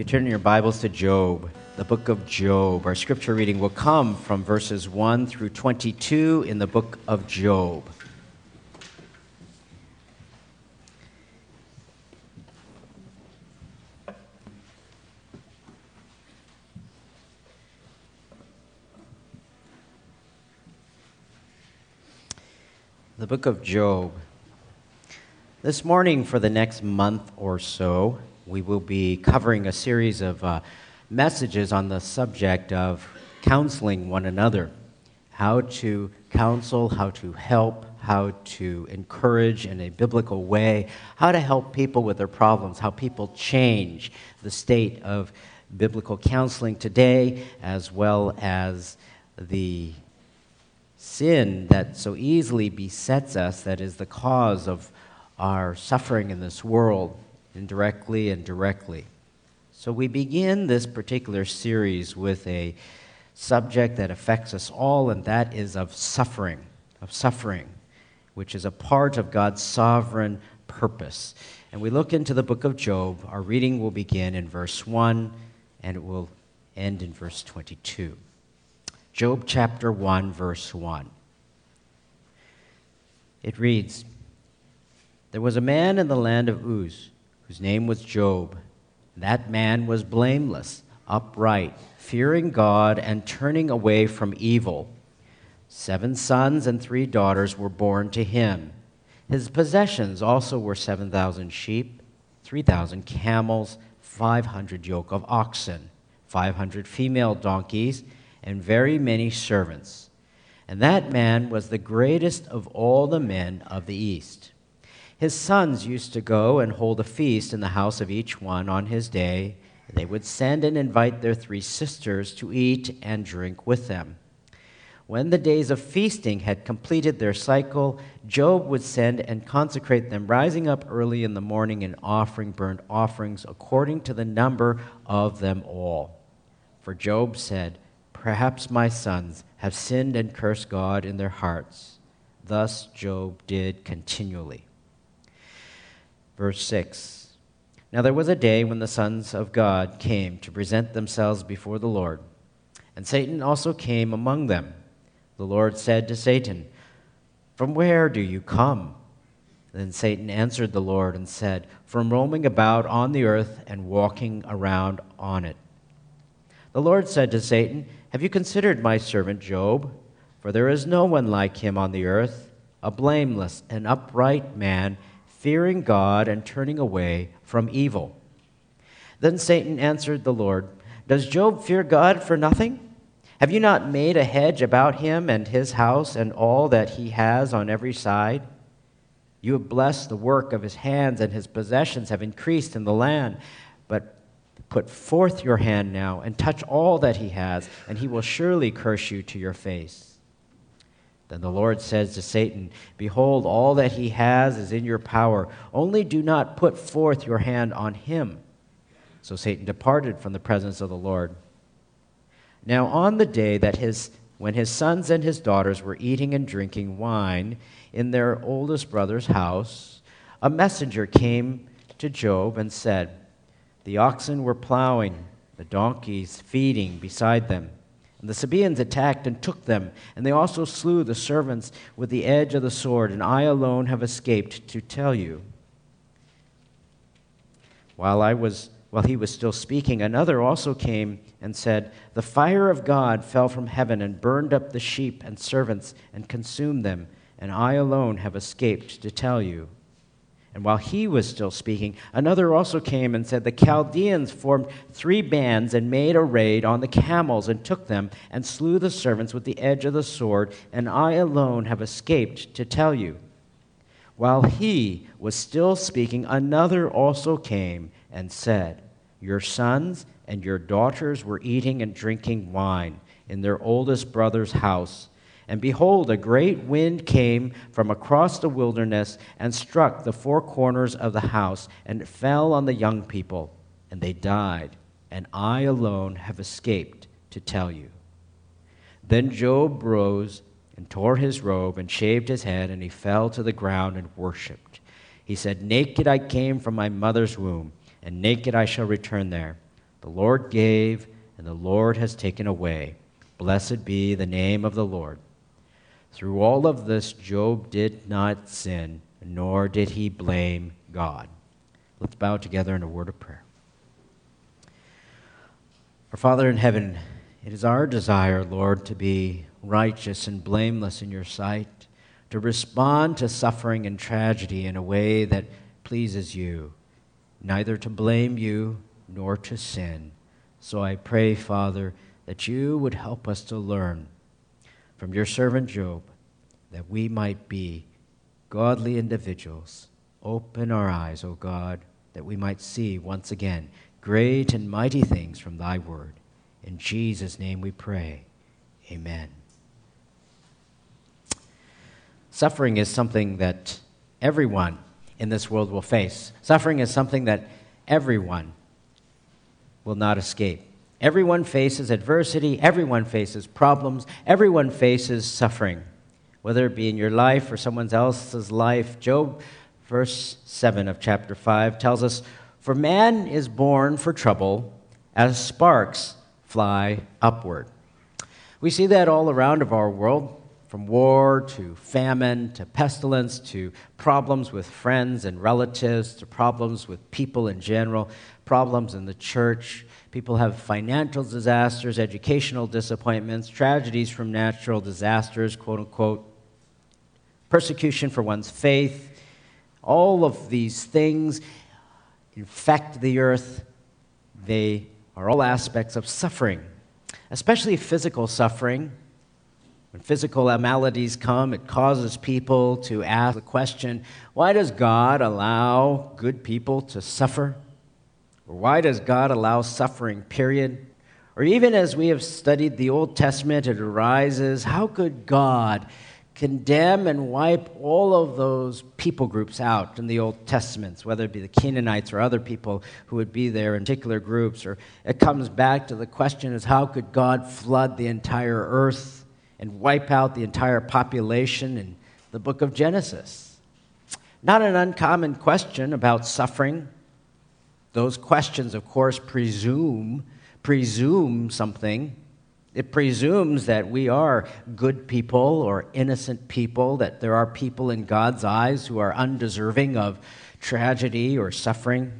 you turn your Bibles to Job, the book of Job, our scripture reading will come from verses 1 through 22 in the book of Job. The book of Job. This morning, for the next month or so, we will be covering a series of uh, messages on the subject of counseling one another. How to counsel, how to help, how to encourage in a biblical way, how to help people with their problems, how people change the state of biblical counseling today, as well as the sin that so easily besets us, that is the cause of our suffering in this world indirectly and directly. So we begin this particular series with a subject that affects us all, and that is of suffering, of suffering, which is a part of God's sovereign purpose. And we look into the book of Job. Our reading will begin in verse 1 and it will end in verse 22. Job chapter 1, verse 1. It reads There was a man in the land of Uz whose name was Job. That man was blameless, upright, fearing God, and turning away from evil. Seven sons and three daughters were born to him. His possessions also were 7,000 sheep, 3,000 camels, 500 yoke of oxen, 500 female donkeys, and very many servants. And that man was the greatest of all the men of the East. His sons used to go and hold a feast in the house of each one on his day. They would send and invite their three sisters to eat and drink with them. When the days of feasting had completed their cycle, Job would send and consecrate them, rising up early in the morning and offering burnt offerings according to the number of them all. For Job said, Perhaps my sons have sinned and cursed God in their hearts. Thus Job did continually. Verse 6 Now there was a day when the sons of God came to present themselves before the Lord, and Satan also came among them. The Lord said to Satan, From where do you come? Then Satan answered the Lord and said, From roaming about on the earth and walking around on it. The Lord said to Satan, Have you considered my servant Job? For there is no one like him on the earth, a blameless and upright man fearing God and turning away from evil. Then Satan answered the Lord, Does Job fear God for nothing? Have you not made a hedge about him and his house and all that he has on every side? You have blessed the work of his hands, and his possessions have increased in the land. But put forth your hand now and touch all that he has, and he will surely curse you to your face. Then the Lord says to Satan, Behold, all that he has is in your power. Only do not put forth your hand on him. So Satan departed from the presence of the Lord. Now, on the day that his, when his sons and his daughters were eating and drinking wine in their oldest brother's house, a messenger came to Job and said, The oxen were plowing, the donkeys feeding beside them and the Sabaeans attacked and took them, and they also slew the servants with the edge of the sword, and I alone have escaped to tell you. While I was while he was still speaking, another also came and said, The fire of God fell from heaven and burned up the sheep and servants and consumed them, and I alone have escaped to tell you. And while he was still speaking, another also came and said, The Chaldeans formed three bands and made a raid on the camels and took them and slew the servants with the edge of the sword, and I alone have escaped to tell you. While he was still speaking, another also came and said, Your sons and your daughters were eating and drinking wine in their oldest brother's house and behold, a great wind came from across the wilderness and struck the four corners of the house, and it fell on the young people, and they died. And I alone have escaped to tell you. Then Job rose and tore his robe and shaved his head, and he fell to the ground and worshipped. He said, Naked I came from my mother's womb, and naked I shall return there. The Lord gave, and the Lord has taken away. Blessed be the name of the Lord. Through all of this, Job did not sin, nor did he blame God. Let's bow together in a word of prayer. Our Father in heaven, it is our desire, Lord, to be righteous and blameless in your sight, to respond to suffering and tragedy in a way that pleases you, neither to blame you nor to sin. So I pray, Father, that you would help us to learn from your servant Job that we might be godly individuals. Open our eyes, O God, that we might see once again great and mighty things from thy word. In Jesus' name we pray. Amen. Suffering is something that everyone in this world will face. Suffering is something that everyone will not escape. Everyone faces adversity, everyone faces problems, everyone faces suffering, whether it be in your life or someone else's life. Job, verse 7 of chapter 5, tells us For man is born for trouble, as sparks fly upward. We see that all around of our world from war to famine to pestilence to problems with friends and relatives to problems with people in general, problems in the church. People have financial disasters, educational disappointments, tragedies from natural disasters, quote unquote, persecution for one's faith. All of these things infect the earth. They are all aspects of suffering, especially physical suffering when physical maladies come, it causes people to ask the question why does God allow good people to suffer? Or why does God allow suffering, period? Or even as we have studied the Old Testament, it arises how could God condemn and wipe all of those people groups out in the Old Testaments, whether it be the Canaanites or other people who would be there in particular groups? Or it comes back to the question is how could God flood the entire earth? and wipe out the entire population in the book of Genesis. Not an uncommon question about suffering. Those questions, of course, presume presume something. It presumes that we are good people or innocent people, that there are people in God's eyes who are undeserving of tragedy or suffering.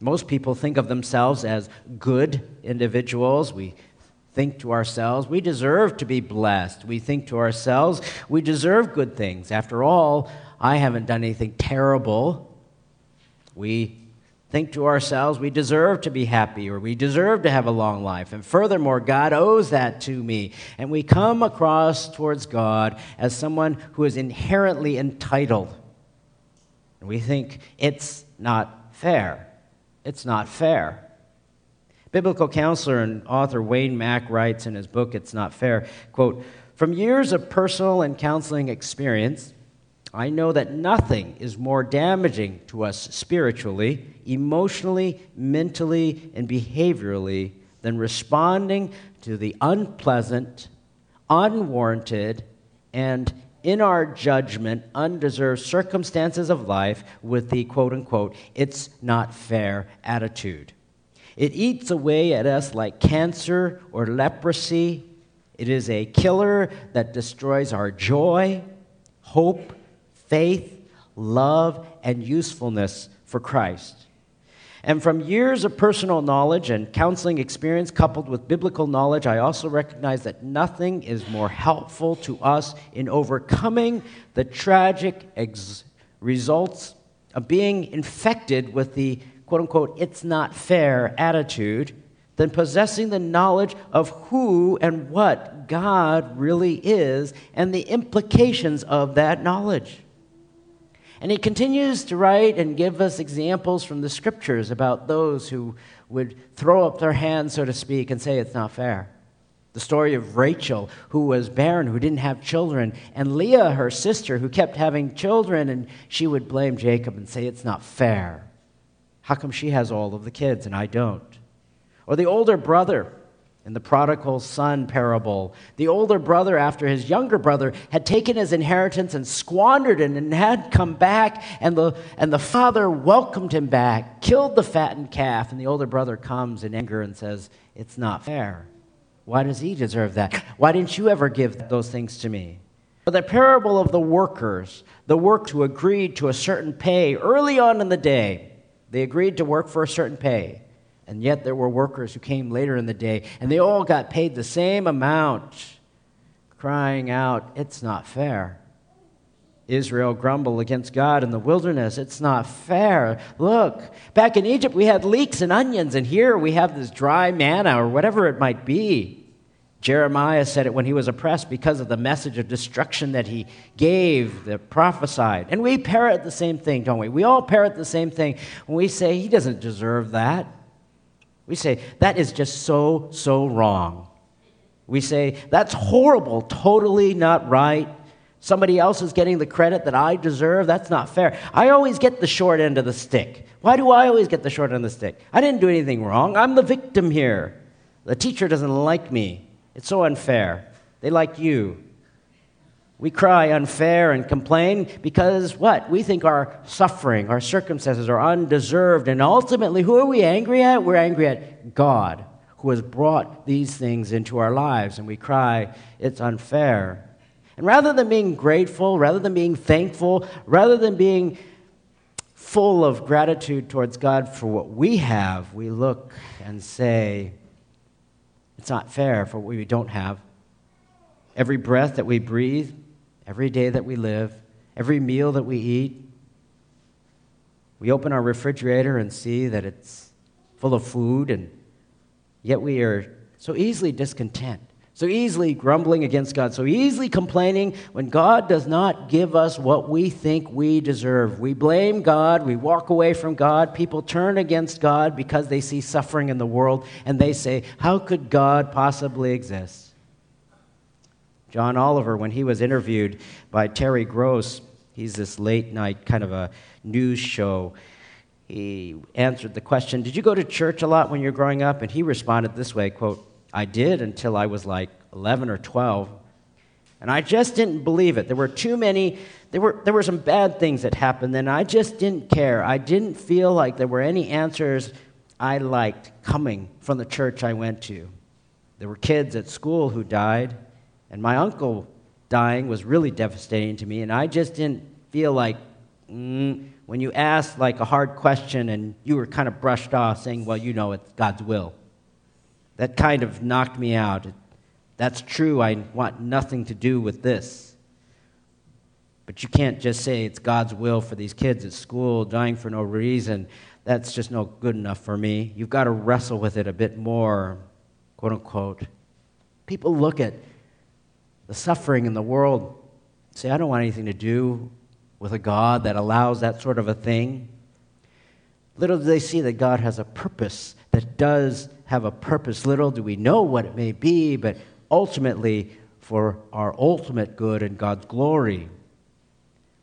Most people think of themselves as good individuals. We think to ourselves, we deserve to be blessed. We think to ourselves, we deserve good things. After all, I haven't done anything terrible. We think to ourselves, we deserve to be happy or we deserve to have a long life. And furthermore, God owes that to me. And we come across towards God as someone who is inherently entitled. And we think it's not fair. It's not fair. Biblical counselor and author Wayne Mack writes in his book, It's Not Fair, quote, From years of personal and counseling experience, I know that nothing is more damaging to us spiritually, emotionally, mentally, and behaviorally than responding to the unpleasant, unwarranted, and in our judgment, undeserved circumstances of life with the quote unquote, it's not fair attitude. It eats away at us like cancer or leprosy. It is a killer that destroys our joy, hope, faith, love, and usefulness for Christ. And from years of personal knowledge and counseling experience coupled with biblical knowledge, I also recognize that nothing is more helpful to us in overcoming the tragic ex- results of being infected with the quote unquote, it's not fair attitude than possessing the knowledge of who and what God really is and the implications of that knowledge. And he continues to write and give us examples from the scriptures about those who would throw up their hands, so to speak, and say it's not fair. The story of Rachel, who was barren, who didn't have children, and Leah, her sister, who kept having children, and she would blame Jacob and say it's not fair. How come she has all of the kids and I don't? Or the older brother in the prodigal son parable. The older brother, after his younger brother, had taken his inheritance and squandered it and had come back, and the, and the father welcomed him back, killed the fattened calf, and the older brother comes in anger and says, It's not fair. Why does he deserve that? Why didn't you ever give those things to me? But the parable of the workers, the workers who agreed to a certain pay early on in the day, they agreed to work for a certain pay. And yet there were workers who came later in the day, and they all got paid the same amount, crying out, It's not fair. Israel grumbled against God in the wilderness. It's not fair. Look, back in Egypt, we had leeks and onions, and here we have this dry manna or whatever it might be. Jeremiah said it when he was oppressed because of the message of destruction that he gave, that prophesied. And we parrot the same thing, don't we? We all parrot the same thing when we say, He doesn't deserve that. We say, that is just so, so wrong. We say, that's horrible, totally not right. Somebody else is getting the credit that I deserve. That's not fair. I always get the short end of the stick. Why do I always get the short end of the stick? I didn't do anything wrong. I'm the victim here. The teacher doesn't like me. It's so unfair. They like you. We cry unfair and complain because what? We think our suffering, our circumstances are undeserved. And ultimately, who are we angry at? We're angry at God, who has brought these things into our lives. And we cry, it's unfair. And rather than being grateful, rather than being thankful, rather than being full of gratitude towards God for what we have, we look and say, it's not fair for what we don't have. Every breath that we breathe, every day that we live, every meal that we eat. We open our refrigerator and see that it's full of food, and yet we are so easily discontent, so easily grumbling against God, so easily complaining when God does not give us what we think we deserve. We blame God, we walk away from God. People turn against God because they see suffering in the world, and they say, How could God possibly exist? John Oliver, when he was interviewed by Terry Gross, he's this late night kind of a news show. He answered the question, Did you go to church a lot when you were growing up? And he responded this way quote, I did until I was like 11 or 12. And I just didn't believe it. There were too many, there were, there were some bad things that happened, and I just didn't care. I didn't feel like there were any answers I liked coming from the church I went to. There were kids at school who died. And my uncle dying was really devastating to me, and I just didn't feel like mm, when you asked like a hard question and you were kind of brushed off saying, well, you know, it's God's will. That kind of knocked me out. That's true. I want nothing to do with this. But you can't just say it's God's will for these kids at school dying for no reason. That's just no good enough for me. You've got to wrestle with it a bit more, quote unquote. People look at the suffering in the world. Say, I don't want anything to do with a God that allows that sort of a thing. Little do they see that God has a purpose, that does have a purpose. Little do we know what it may be, but ultimately for our ultimate good and God's glory.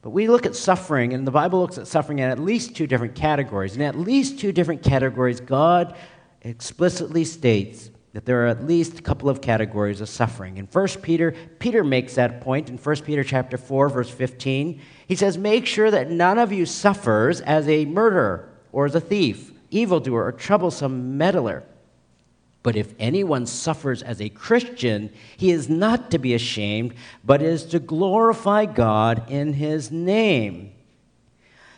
But we look at suffering, and the Bible looks at suffering in at least two different categories. In at least two different categories, God explicitly states that there are at least a couple of categories of suffering. In 1 Peter, Peter makes that point in 1 Peter chapter 4 verse 15. He says, "Make sure that none of you suffers as a murderer or as a thief, evildoer or troublesome meddler. But if anyone suffers as a Christian, he is not to be ashamed, but is to glorify God in his name."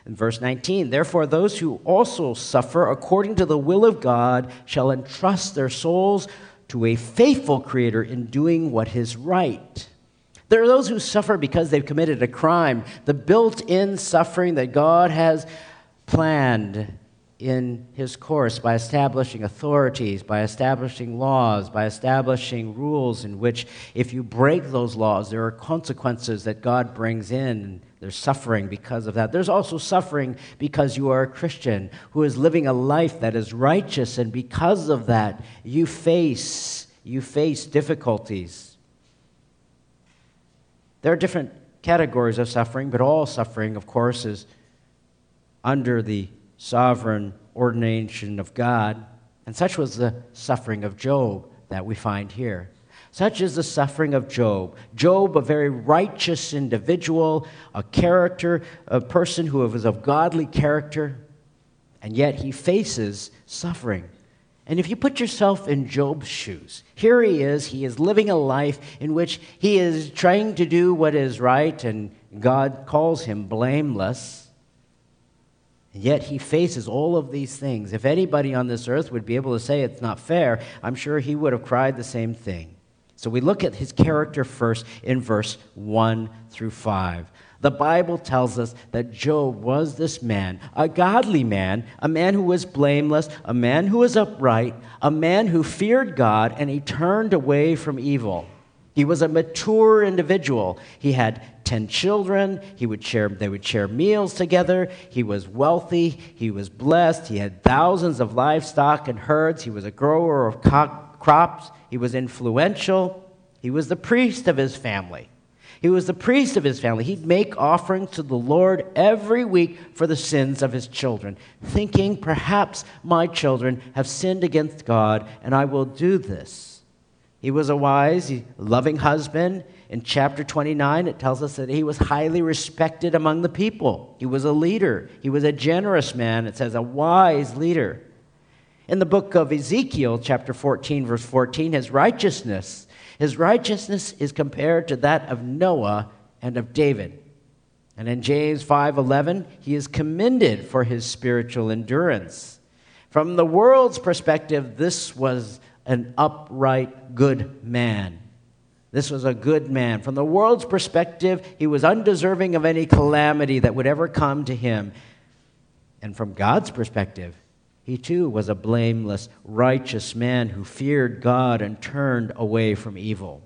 In verse 19, therefore, those who also suffer according to the will of God shall entrust their souls to a faithful Creator in doing what is right. There are those who suffer because they've committed a crime, the built in suffering that God has planned in his course by establishing authorities, by establishing laws, by establishing rules in which, if you break those laws, there are consequences that God brings in there's suffering because of that. There's also suffering because you are a Christian who is living a life that is righteous, and because of that, you face, you face difficulties. There are different categories of suffering, but all suffering, of course, is under the sovereign ordination of God. And such was the suffering of Job that we find here. Such is the suffering of Job. Job, a very righteous individual, a character, a person who was of godly character, and yet he faces suffering. And if you put yourself in Job's shoes, here he is, he is living a life in which he is trying to do what is right, and God calls him blameless. Yet he faces all of these things. If anybody on this earth would be able to say it's not fair, I'm sure he would have cried the same thing. So we look at his character first in verse 1 through 5. The Bible tells us that Job was this man, a godly man, a man who was blameless, a man who was upright, a man who feared God, and he turned away from evil. He was a mature individual. He had 10 children. He would share, they would share meals together. He was wealthy. He was blessed. He had thousands of livestock and herds. He was a grower of crops. He was influential. He was the priest of his family. He was the priest of his family. He'd make offerings to the Lord every week for the sins of his children, thinking, perhaps my children have sinned against God, and I will do this. He was a wise, loving husband. In chapter 29, it tells us that he was highly respected among the people. He was a leader. He was a generous man. It says, a wise leader. In the book of Ezekiel, chapter 14, verse 14, his righteousness his righteousness is compared to that of Noah and of David. And in James 5:11, he is commended for his spiritual endurance. From the world's perspective, this was an upright good man. This was a good man. From the world's perspective, he was undeserving of any calamity that would ever come to him. And from God's perspective, he too was a blameless, righteous man who feared God and turned away from evil.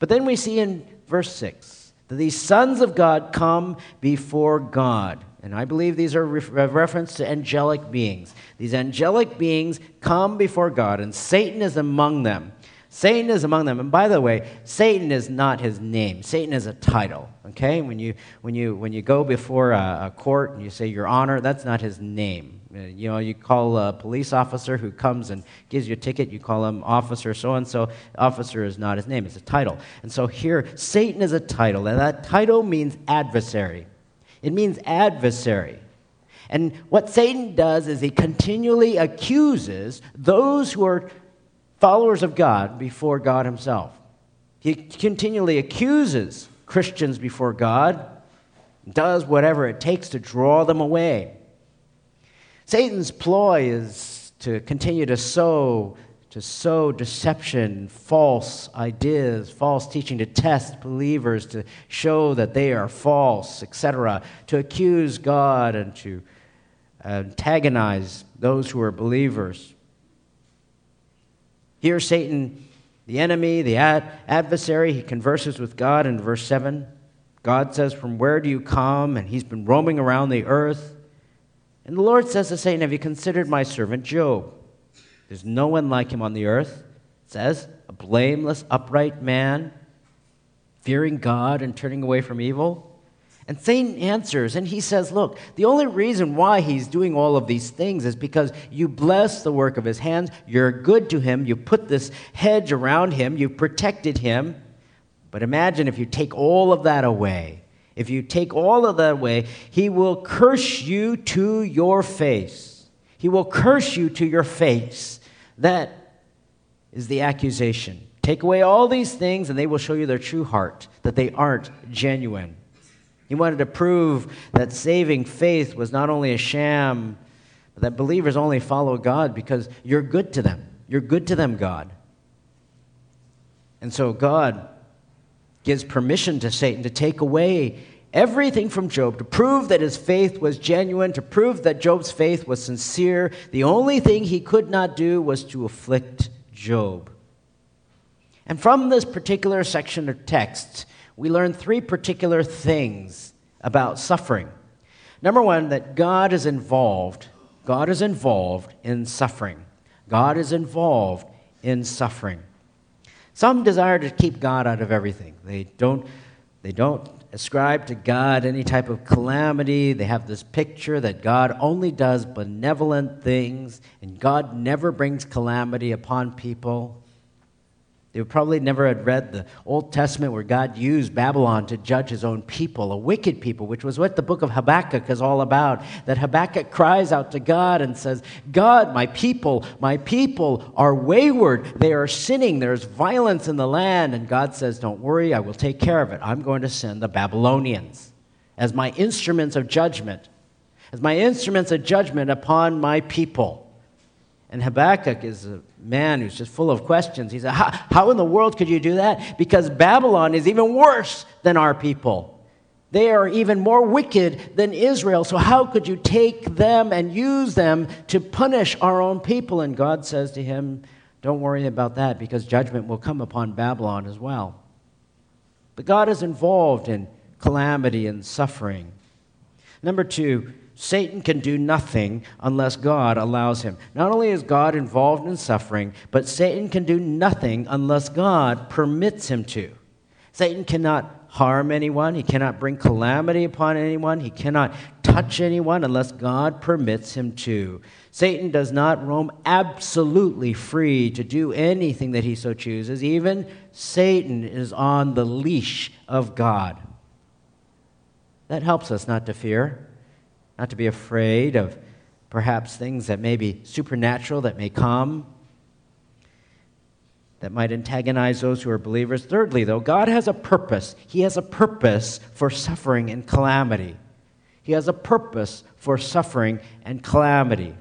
But then we see in verse 6 that these sons of God come before God. And I believe these are a reference to angelic beings. These angelic beings come before God, and Satan is among them. Satan is among them. And by the way, Satan is not his name. Satan is a title. Okay? When you, when you, when you go before a, a court and you say your honor, that's not his name. Uh, you know, you call a police officer who comes and gives you a ticket, you call him officer so and so. Officer is not his name, it's a title. And so here, Satan is a title, and that title means adversary. It means adversary. And what Satan does is he continually accuses those who are followers of God before God himself. He continually accuses Christians before God, does whatever it takes to draw them away. Satan's ploy is to continue to sow, to sow deception, false ideas, false teaching, to test believers, to show that they are false, etc., to accuse God and to antagonize those who are believers. Here, Satan, the enemy, the ad- adversary, he converses with God in verse 7. God says, From where do you come? And he's been roaming around the earth. And the Lord says to Satan, Have you considered my servant Job? There's no one like him on the earth. It says, a blameless, upright man, fearing God and turning away from evil. And Satan answers, and he says, Look, the only reason why he's doing all of these things is because you bless the work of his hands. You're good to him. You put this hedge around him. You've protected him. But imagine if you take all of that away if you take all of that away, he will curse you to your face. He will curse you to your face. That is the accusation. Take away all these things, and they will show you their true heart, that they aren't genuine. He wanted to prove that saving faith was not only a sham, but that believers only follow God because you're good to them. You're good to them, God. And so God gives permission to Satan to take away everything from Job to prove that his faith was genuine, to prove that Job's faith was sincere. The only thing he could not do was to afflict Job. And from this particular section of text, we learn three particular things about suffering. Number one, that God is involved. God is involved in suffering. God is involved in suffering. Some desire to keep God out of everything. They don't, they don't ascribe to God any type of calamity. They have this picture that God only does benevolent things and God never brings calamity upon people. They probably never had read the Old Testament where God used Babylon to judge his own people, a wicked people, which was what the book of Habakkuk is all about. That Habakkuk cries out to God and says, God, my people, my people are wayward. They are sinning. There's violence in the land. And God says, Don't worry, I will take care of it. I'm going to send the Babylonians as my instruments of judgment, as my instruments of judgment upon my people. And Habakkuk is a man who's just full of questions. He said, how, how in the world could you do that? Because Babylon is even worse than our people. They are even more wicked than Israel. So, how could you take them and use them to punish our own people? And God says to him, Don't worry about that because judgment will come upon Babylon as well. But God is involved in calamity and suffering. Number two, Satan can do nothing unless God allows him. Not only is God involved in suffering, but Satan can do nothing unless God permits him to. Satan cannot harm anyone, he cannot bring calamity upon anyone, he cannot touch anyone unless God permits him to. Satan does not roam absolutely free to do anything that he so chooses. Even Satan is on the leash of God. That helps us not to fear not to be afraid of perhaps things that may be supernatural that may come, that might antagonize those who are believers. Thirdly, though, God has a purpose. He has a purpose for suffering and calamity. He has a purpose for suffering and calamity.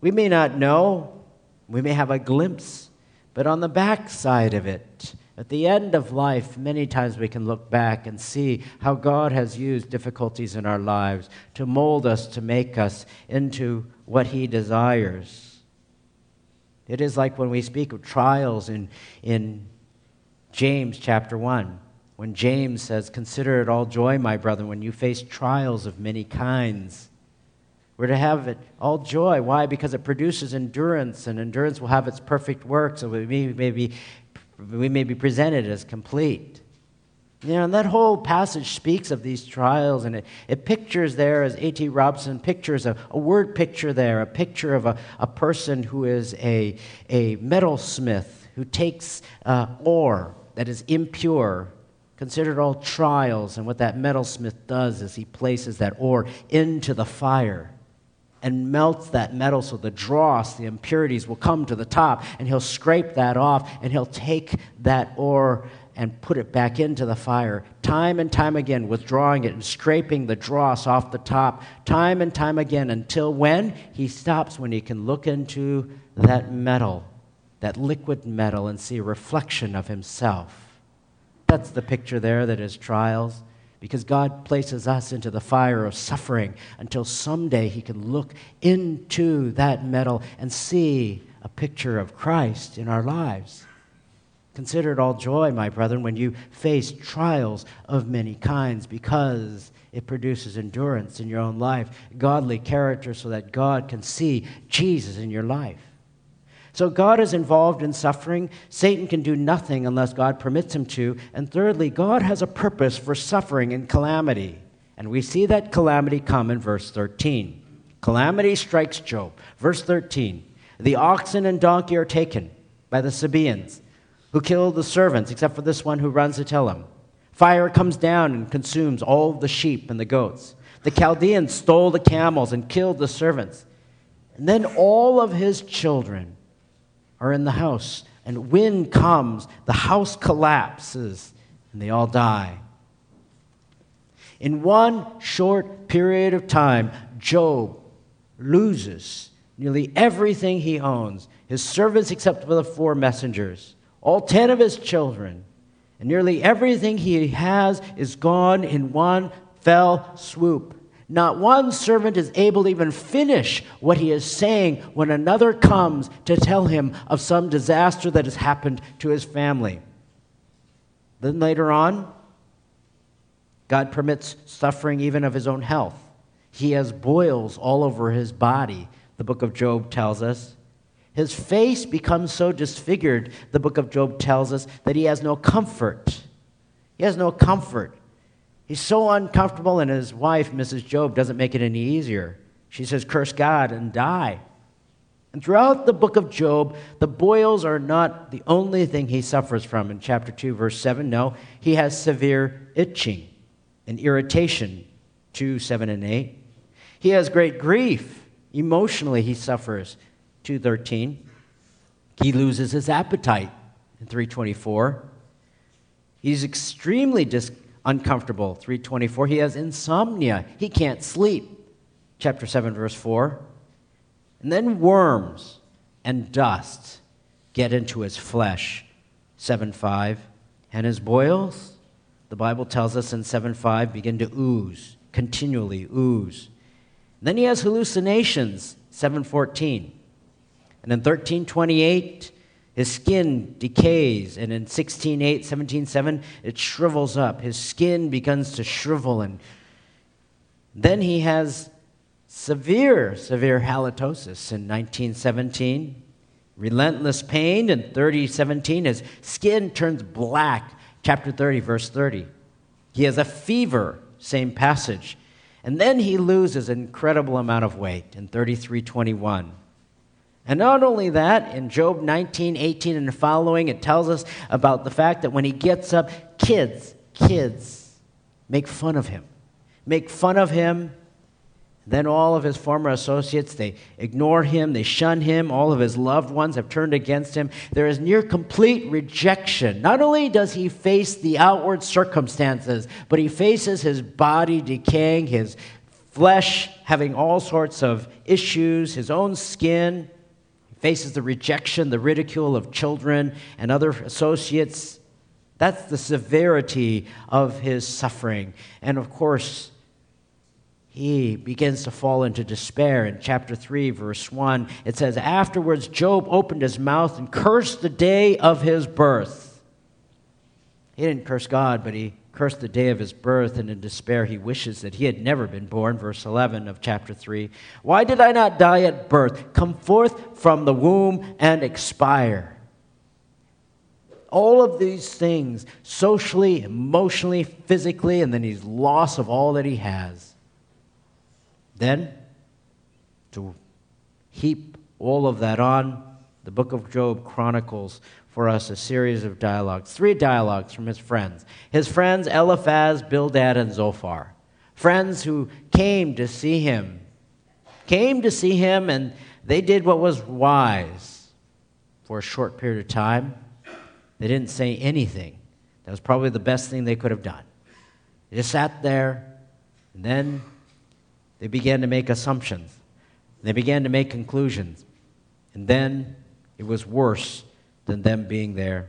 We may not know, we may have a glimpse, but on the backside of it, at the end of life, many times we can look back and see how God has used difficulties in our lives to mold us, to make us into what He desires. It is like when we speak of trials in, in James chapter 1, when James says, Consider it all joy, my brother, when you face trials of many kinds. We're to have it all joy. Why? Because it produces endurance, and endurance will have its perfect work, so we may be we may be presented as complete. You know, and that whole passage speaks of these trials, and it, it pictures there, as A.T. Robertson pictures a, a word picture there, a picture of a, a person who is a, a metalsmith who takes uh, ore that is impure, considered all trials, and what that metalsmith does is he places that ore into the fire and melts that metal so the dross, the impurities, will come to the top, and he'll scrape that off, and he'll take that ore and put it back into the fire, time and time again, withdrawing it and scraping the dross off the top, time and time again, until when? He stops when he can look into that metal, that liquid metal, and see a reflection of himself. That's the picture there that is trials because God places us into the fire of suffering until someday He can look into that metal and see a picture of Christ in our lives. Consider it all joy, my brethren, when you face trials of many kinds because it produces endurance in your own life, godly character, so that God can see Jesus in your life. So God is involved in suffering. Satan can do nothing unless God permits him to. And thirdly, God has a purpose for suffering and calamity. And we see that calamity come in verse 13. Calamity strikes Job. Verse 13 The oxen and donkey are taken by the Sabaeans, who kill the servants, except for this one who runs to tell him. Fire comes down and consumes all the sheep and the goats. The Chaldeans stole the camels and killed the servants. And then all of his children are in the house, and wind comes, the house collapses, and they all die. In one short period of time, Job loses nearly everything he owns his servants, except for the four messengers, all ten of his children, and nearly everything he has is gone in one fell swoop. Not one servant is able to even finish what he is saying when another comes to tell him of some disaster that has happened to his family. Then later on, God permits suffering even of his own health. He has boils all over his body, the book of Job tells us. His face becomes so disfigured, the book of Job tells us, that he has no comfort. He has no comfort. He's so uncomfortable, and his wife, Mrs. Job, doesn't make it any easier. She says, Curse God and die. And throughout the book of Job, the boils are not the only thing he suffers from. In chapter 2, verse 7, no, he has severe itching and irritation, 2, 7, and 8. He has great grief. Emotionally, he suffers, 213. He loses his appetite, in 324. He's extremely dis- uncomfortable, 324. He has insomnia. He can't sleep, chapter 7, verse 4. And then worms and dust get into his flesh. 7 5. And his boils, the Bible tells us in 7 5, begin to ooze, continually ooze. And then he has hallucinations, 714. And in 1328, his skin decays, and in 16.8, 17.7, it shrivels up. His skin begins to shrivel, and then he has severe, severe halitosis in 1917, relentless pain in 3017. His skin turns black, chapter 30, verse 30. He has a fever, same passage. And then he loses an incredible amount of weight in 3321. And not only that, in Job 19, 18, and following, it tells us about the fact that when he gets up, kids, kids make fun of him. Make fun of him then all of his former associates, they ignore him, they shun him. All of his loved ones have turned against him. There is near complete rejection. Not only does he face the outward circumstances, but he faces his body decaying, his flesh having all sorts of issues, his own skin. Faces the rejection, the ridicule of children and other associates. That's the severity of his suffering. And of course, he begins to fall into despair. In chapter 3, verse 1, it says, Afterwards, Job opened his mouth and cursed the day of his birth. He didn't curse God, but he cursed the day of his birth, and in despair, he wishes that he had never been born. Verse 11 of chapter 3. Why did I not die at birth? Come forth from the womb and expire. All of these things, socially, emotionally, physically, and then he's loss of all that he has. Then, to heap all of that on, the book of Job chronicles for us a series of dialogues, three dialogues from his friends. His friends Eliphaz, Bildad, and Zophar. Friends who came to see him, came to see him, and they did what was wise for a short period of time. They didn't say anything. That was probably the best thing they could have done. They just sat there, and then they began to make assumptions. They began to make conclusions. And then it was worse than them being there.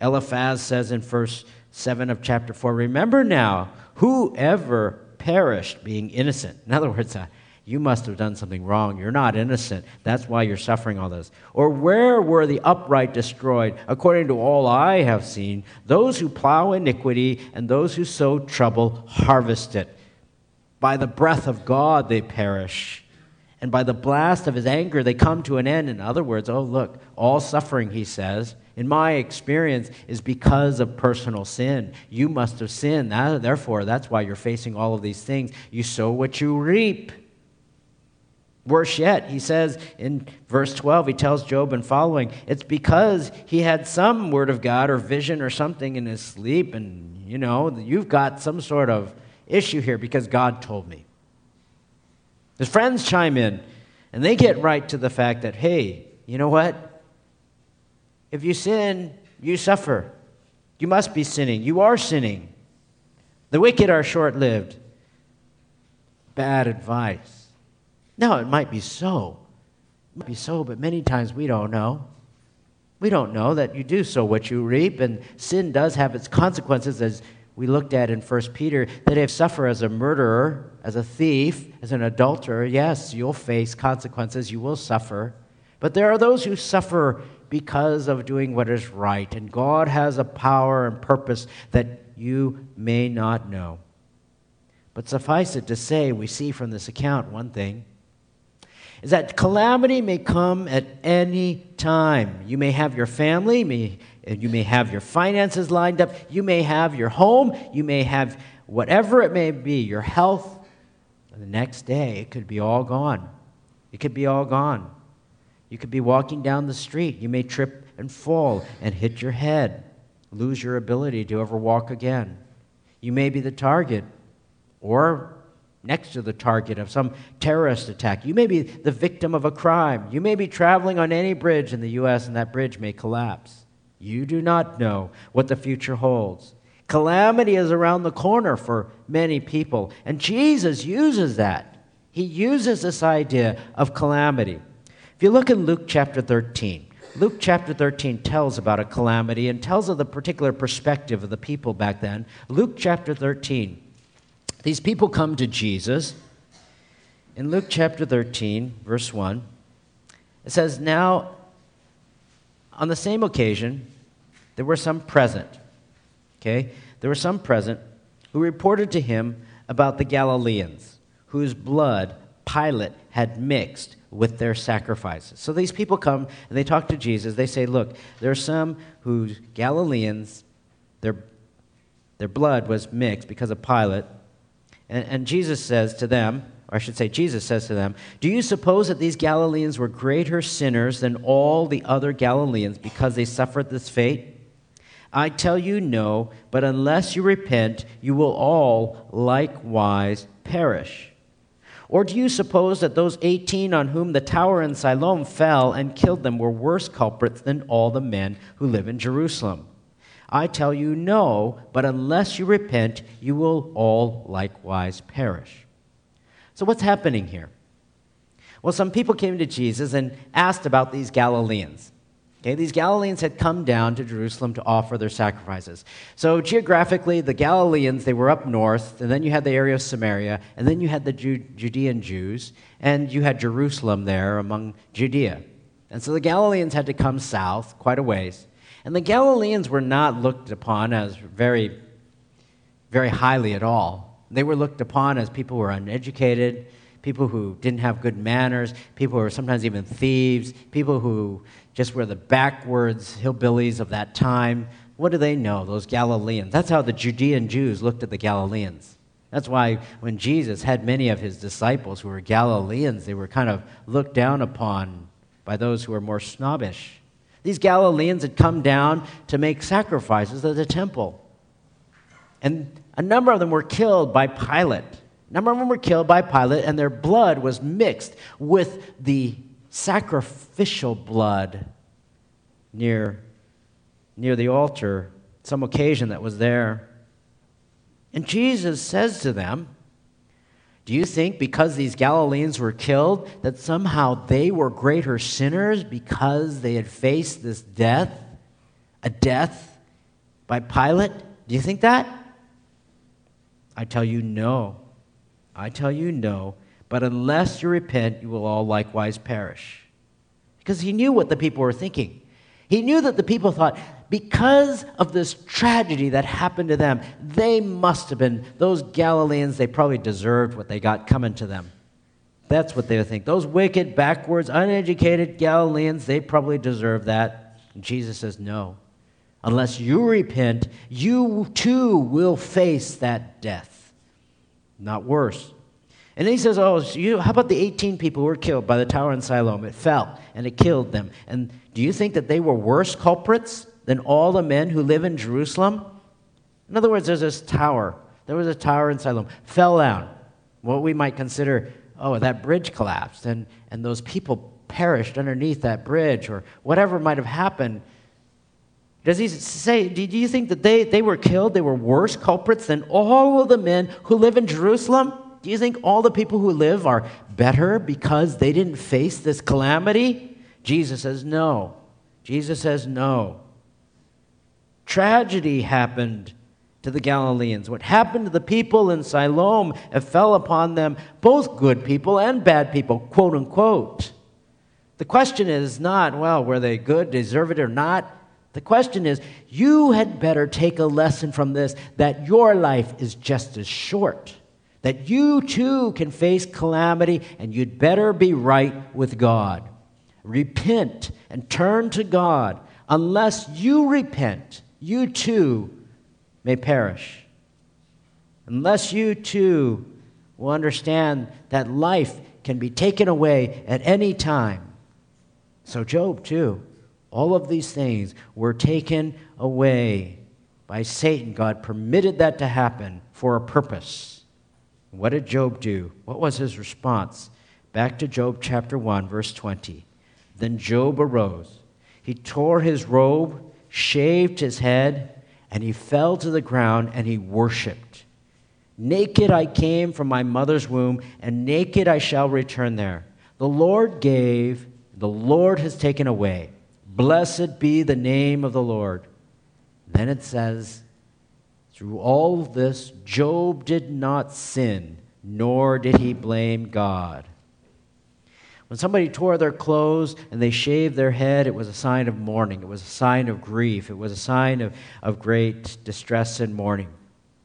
Eliphaz says in verse 7 of chapter 4 Remember now, whoever perished being innocent. In other words, uh, you must have done something wrong. You're not innocent. That's why you're suffering all this. Or where were the upright destroyed? According to all I have seen, those who plow iniquity and those who sow trouble harvest it. By the breath of God they perish. And by the blast of his anger they come to an end. In other words, oh, look, all suffering, he says, in my experience, is because of personal sin. You must have sinned. That, therefore, that's why you're facing all of these things. You sow what you reap. Worse yet, he says in verse 12, he tells Job and following, it's because he had some word of God or vision or something in his sleep, and you know, you've got some sort of issue here because God told me. His friends chime in and they get right to the fact that, hey, you know what? If you sin, you suffer. You must be sinning. You are sinning. The wicked are short lived. Bad advice. No, it might be so. It might be so, but many times we don't know. We don't know that you do sow what you reap, and sin does have its consequences as we looked at in 1 Peter that if suffer as a murderer, as a thief, as an adulterer, yes, you'll face consequences, you will suffer. But there are those who suffer because of doing what is right, and God has a power and purpose that you may not know. But suffice it to say, we see from this account one thing is that calamity may come at any time. You may have your family, may you may have your finances lined up. You may have your home. You may have whatever it may be, your health. And the next day, it could be all gone. It could be all gone. You could be walking down the street. You may trip and fall and hit your head, lose your ability to ever walk again. You may be the target or next to the target of some terrorist attack. You may be the victim of a crime. You may be traveling on any bridge in the U.S., and that bridge may collapse. You do not know what the future holds. Calamity is around the corner for many people, and Jesus uses that. He uses this idea of calamity. If you look in Luke chapter 13, Luke chapter 13 tells about a calamity and tells of the particular perspective of the people back then. Luke chapter 13. These people come to Jesus. In Luke chapter 13, verse 1, it says, Now, on the same occasion, there were some present. Okay? There were some present who reported to him about the Galileans, whose blood Pilate had mixed with their sacrifices. So these people come and they talk to Jesus. They say, Look, there are some whose Galileans, their, their blood was mixed because of Pilate. And, and Jesus says to them, or I should say, Jesus says to them, Do you suppose that these Galileans were greater sinners than all the other Galileans because they suffered this fate? I tell you, no, but unless you repent, you will all likewise perish. Or do you suppose that those 18 on whom the tower in Siloam fell and killed them were worse culprits than all the men who live in Jerusalem? I tell you, no, but unless you repent, you will all likewise perish. So, what's happening here? Well, some people came to Jesus and asked about these Galileans. Okay, these Galileans had come down to Jerusalem to offer their sacrifices. So geographically, the Galileans, they were up north, and then you had the area of Samaria, and then you had the Judean Jews, and you had Jerusalem there among Judea. And so the Galileans had to come south quite a ways. And the Galileans were not looked upon as very, very highly at all. They were looked upon as people who were uneducated, people who didn't have good manners, people who were sometimes even thieves, people who just were the backwards hillbillies of that time. What do they know, those Galileans? That's how the Judean Jews looked at the Galileans. That's why when Jesus had many of his disciples who were Galileans, they were kind of looked down upon by those who were more snobbish. These Galileans had come down to make sacrifices at the temple. And a number of them were killed by Pilate. A number of them were killed by Pilate, and their blood was mixed with the sacrificial blood near, near the altar, some occasion that was there. And Jesus says to them, Do you think because these Galileans were killed that somehow they were greater sinners because they had faced this death, a death by Pilate? Do you think that? I tell you, no. I tell you, no. But unless you repent, you will all likewise perish. Because he knew what the people were thinking. He knew that the people thought, because of this tragedy that happened to them, they must have been, those Galileans, they probably deserved what they got coming to them. That's what they would think. Those wicked, backwards, uneducated Galileans, they probably deserve that. And Jesus says, no. Unless you repent, you too will face that death. Not worse. And then he says, Oh, you, how about the 18 people who were killed by the tower in Siloam? It fell and it killed them. And do you think that they were worse culprits than all the men who live in Jerusalem? In other words, there's this tower. There was a tower in Siloam, fell down. What we might consider, oh, that bridge collapsed, and, and those people perished underneath that bridge, or whatever might have happened. Does he say, do you think that they, they were killed? They were worse culprits than all of the men who live in Jerusalem? Do you think all the people who live are better because they didn't face this calamity? Jesus says no. Jesus says no. Tragedy happened to the Galileans. What happened to the people in Siloam, it fell upon them, both good people and bad people, quote unquote. The question is not, well, were they good, deserve it or not? The question is, you had better take a lesson from this that your life is just as short that you too can face calamity and you'd better be right with God. Repent and turn to God. Unless you repent, you too may perish. Unless you too will understand that life can be taken away at any time. So, Job, too, all of these things were taken away by Satan. God permitted that to happen for a purpose. What did Job do? What was his response? Back to Job chapter 1, verse 20. Then Job arose. He tore his robe, shaved his head, and he fell to the ground and he worshiped. Naked I came from my mother's womb, and naked I shall return there. The Lord gave, the Lord has taken away. Blessed be the name of the Lord. Then it says, through all this, Job did not sin, nor did he blame God. When somebody tore their clothes and they shaved their head, it was a sign of mourning. It was a sign of grief. It was a sign of, of great distress and mourning.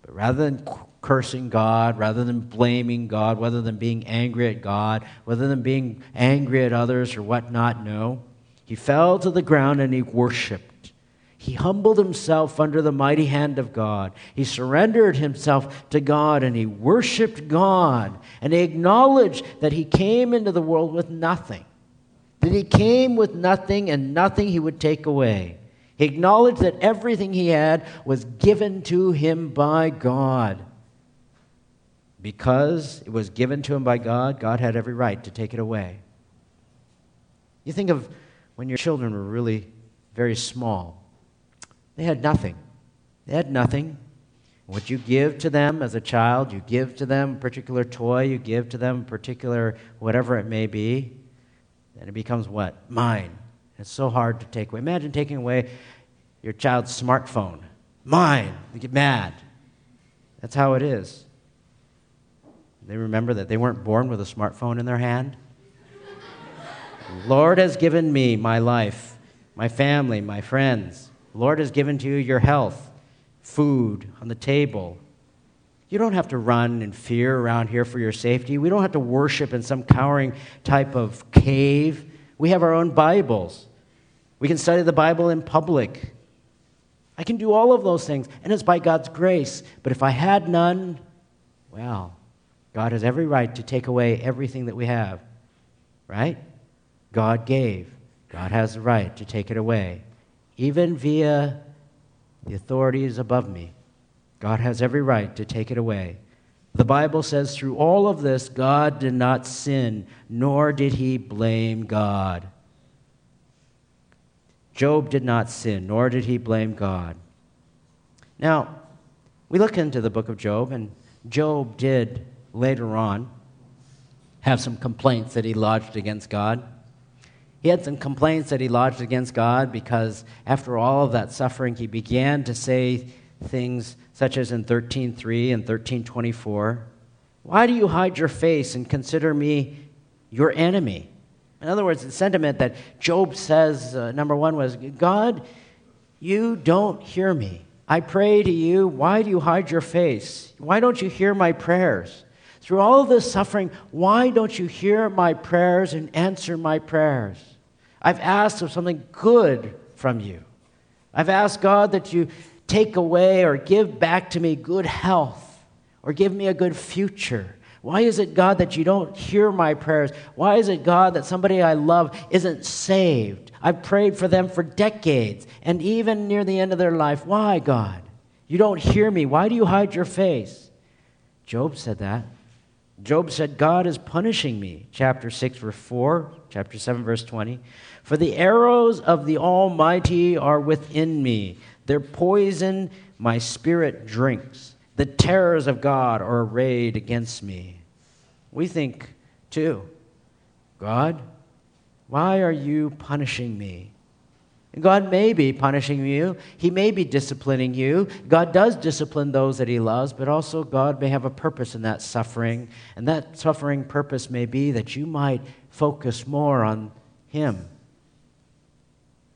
But rather than cursing God, rather than blaming God, rather than being angry at God, rather than being angry at others or whatnot, no. He fell to the ground and he worshiped. He humbled himself under the mighty hand of God. He surrendered himself to God and he worshiped God. And he acknowledged that he came into the world with nothing. That he came with nothing and nothing he would take away. He acknowledged that everything he had was given to him by God. Because it was given to him by God, God had every right to take it away. You think of when your children were really very small they had nothing. They had nothing. What you give to them as a child, you give to them a particular toy, you give to them a particular whatever it may be, then it becomes what? Mine. It's so hard to take away. Imagine taking away your child's smartphone. Mine. You get mad. That's how it is. They remember that they weren't born with a smartphone in their hand. Lord has given me my life, my family, my friends. Lord has given to you your health, food on the table. You don't have to run in fear around here for your safety. We don't have to worship in some cowering type of cave. We have our own Bibles. We can study the Bible in public. I can do all of those things, and it's by God's grace. But if I had none, well, God has every right to take away everything that we have, right? God gave. God has the right to take it away even via the authorities above me. God has every right to take it away. The Bible says, through all of this, God did not sin, nor did he blame God. Job did not sin, nor did he blame God. Now, we look into the book of Job, and Job did later on have some complaints that he lodged against God. He had some complaints that he lodged against God because after all of that suffering, he began to say things such as in 13.3 and 13.24, Why do you hide your face and consider me your enemy? In other words, the sentiment that Job says, uh, number one, was, God, you don't hear me. I pray to you. Why do you hide your face? Why don't you hear my prayers? Through all this suffering, why don't you hear my prayers and answer my prayers? I've asked for something good from you. I've asked God that you take away or give back to me good health or give me a good future. Why is it, God, that you don't hear my prayers? Why is it, God, that somebody I love isn't saved? I've prayed for them for decades and even near the end of their life. Why, God? You don't hear me. Why do you hide your face? Job said that. Job said, God is punishing me. Chapter 6, verse 4, chapter 7, verse 20. For the arrows of the Almighty are within me. Their poison my spirit drinks. The terrors of God are arrayed against me. We think, too, God, why are you punishing me? God may be punishing you. He may be disciplining you. God does discipline those that He loves, but also God may have a purpose in that suffering. And that suffering purpose may be that you might focus more on Him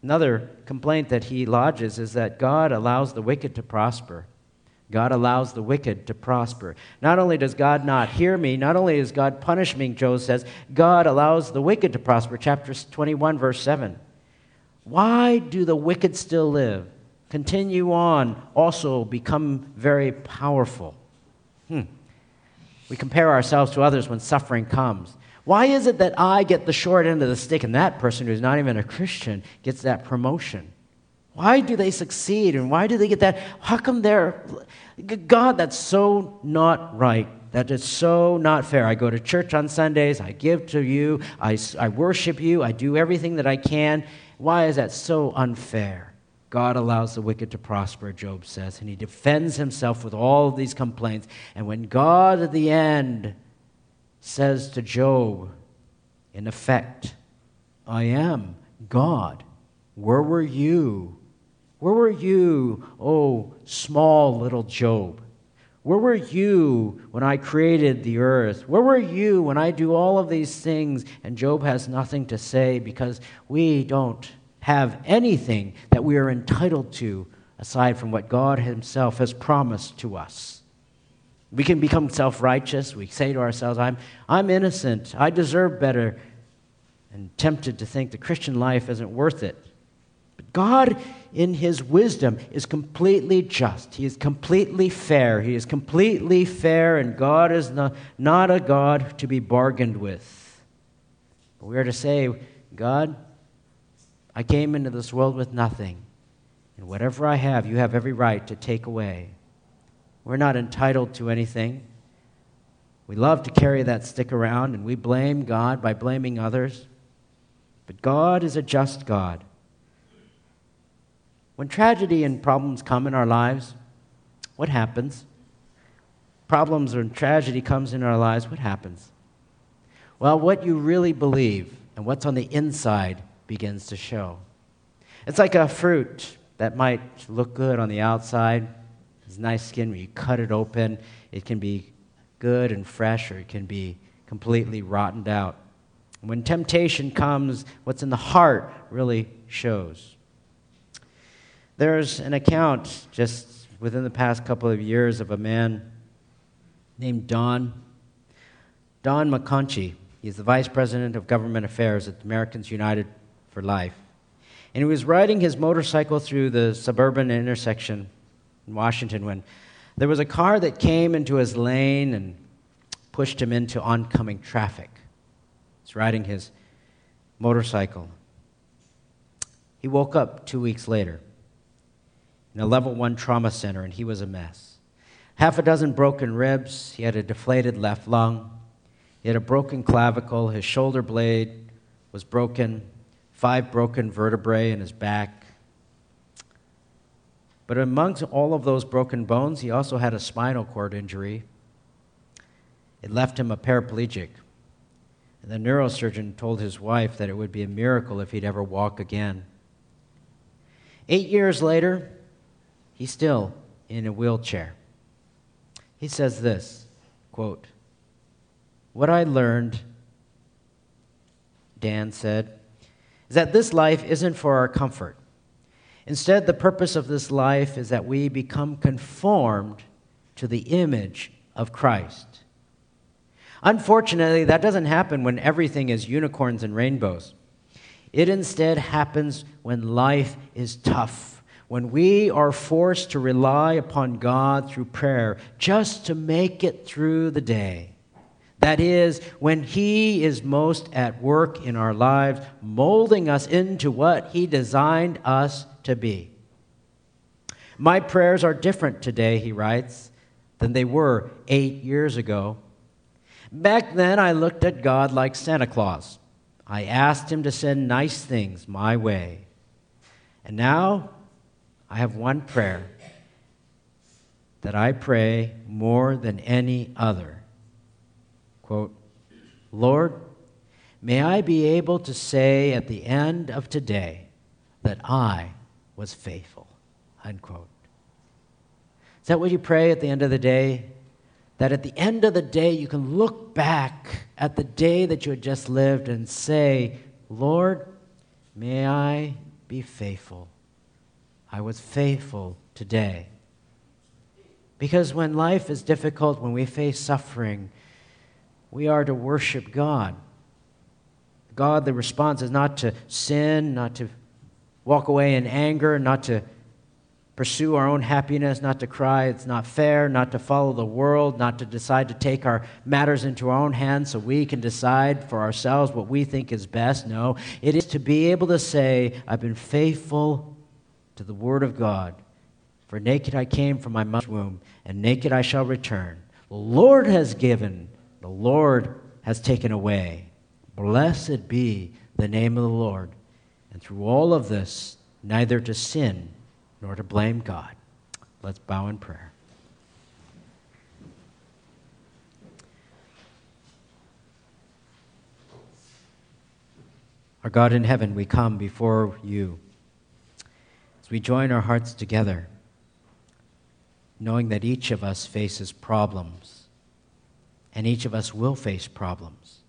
Another complaint that he lodges is that God allows the wicked to prosper. God allows the wicked to prosper. Not only does God not hear me, not only is God punishing, me, Job says, God allows the wicked to prosper. Chapter 21, verse 7. Why do the wicked still live? Continue on, also become very powerful. Hmm. We compare ourselves to others when suffering comes. Why is it that I get the short end of the stick and that person who's not even a Christian gets that promotion? Why do they succeed and why do they get that? How come they're. God, that's so not right. That is so not fair. I go to church on Sundays, I give to you, I, I worship you, I do everything that I can. Why is that so unfair? God allows the wicked to prosper, Job says, and he defends himself with all of these complaints. And when God at the end says to Job, in effect, I am God. Where were you? Where were you, oh small little Job? Where were you when I created the earth? Where were you when I do all of these things? And Job has nothing to say because we don't have anything that we are entitled to aside from what God Himself has promised to us. We can become self righteous. We say to ourselves, I'm, I'm innocent. I deserve better. And tempted to think the Christian life isn't worth it. But God, in His wisdom, is completely just. He is completely fair. He is completely fair, and God is not, not a God to be bargained with. But we are to say, God, I came into this world with nothing. And whatever I have, you have every right to take away. We're not entitled to anything. We love to carry that stick around and we blame God by blaming others. But God is a just God. When tragedy and problems come in our lives, what happens? Problems or tragedy comes in our lives, what happens? Well, what you really believe and what's on the inside begins to show. It's like a fruit that might look good on the outside, nice skin. When you cut it open, it can be good and fresh, or it can be completely rotted out. When temptation comes, what's in the heart really shows. There's an account just within the past couple of years of a man named Don. Don McConchie. He's the vice president of government affairs at Americans United for Life. And he was riding his motorcycle through the suburban intersection in Washington when there was a car that came into his lane and pushed him into oncoming traffic. He's riding his motorcycle. He woke up two weeks later in a level one trauma center, and he was a mess. Half a dozen broken ribs, he had a deflated left lung, he had a broken clavicle, his shoulder blade was broken, five broken vertebrae in his back, but amongst all of those broken bones, he also had a spinal cord injury. It left him a paraplegic. And the neurosurgeon told his wife that it would be a miracle if he'd ever walk again. Eight years later, he's still in a wheelchair. He says this quote, What I learned, Dan said, is that this life isn't for our comfort. Instead, the purpose of this life is that we become conformed to the image of Christ. Unfortunately, that doesn't happen when everything is unicorns and rainbows. It instead happens when life is tough, when we are forced to rely upon God through prayer just to make it through the day. That is, when He is most at work in our lives, molding us into what He designed us to be. My prayers are different today, he writes, than they were eight years ago. Back then, I looked at God like Santa Claus. I asked him to send nice things my way. And now, I have one prayer that I pray more than any other. Quote, Lord, may I be able to say at the end of today that I was faithful. Unquote. Is that what you pray at the end of the day? That at the end of the day, you can look back at the day that you had just lived and say, Lord, may I be faithful. I was faithful today. Because when life is difficult, when we face suffering, we are to worship God. God, the response is not to sin, not to walk away in anger, not to pursue our own happiness, not to cry, it's not fair, not to follow the world, not to decide to take our matters into our own hands so we can decide for ourselves what we think is best. No, it is to be able to say, I've been faithful to the Word of God. For naked I came from my mother's womb, and naked I shall return. The Lord has given, the Lord has taken away. Blessed be the name of the Lord. And through all of this, neither to sin nor to blame God. Let's bow in prayer. Our God in heaven, we come before you as we join our hearts together, knowing that each of us faces problems, and each of us will face problems.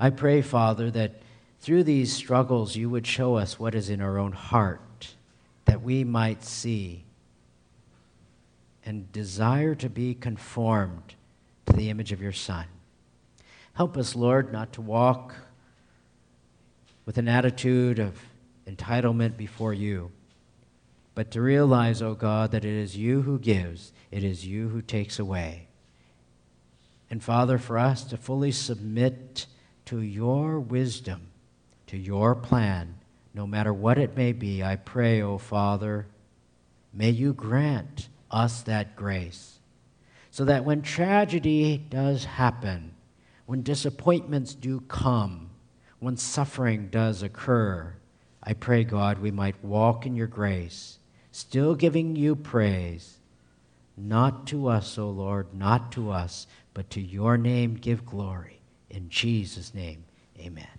I pray, Father, that through these struggles you would show us what is in our own heart that we might see and desire to be conformed to the image of your Son. Help us, Lord, not to walk with an attitude of entitlement before you, but to realize, O oh God, that it is you who gives, it is you who takes away. And Father, for us to fully submit to your wisdom, to your plan, no matter what it may be, I pray, O oh Father, may you grant us that grace so that when tragedy does happen, when disappointments do come, when suffering does occur, I pray, God, we might walk in your grace, still giving you praise. Not to us, O Lord, not to us, but to your name give glory. In Jesus' name, amen.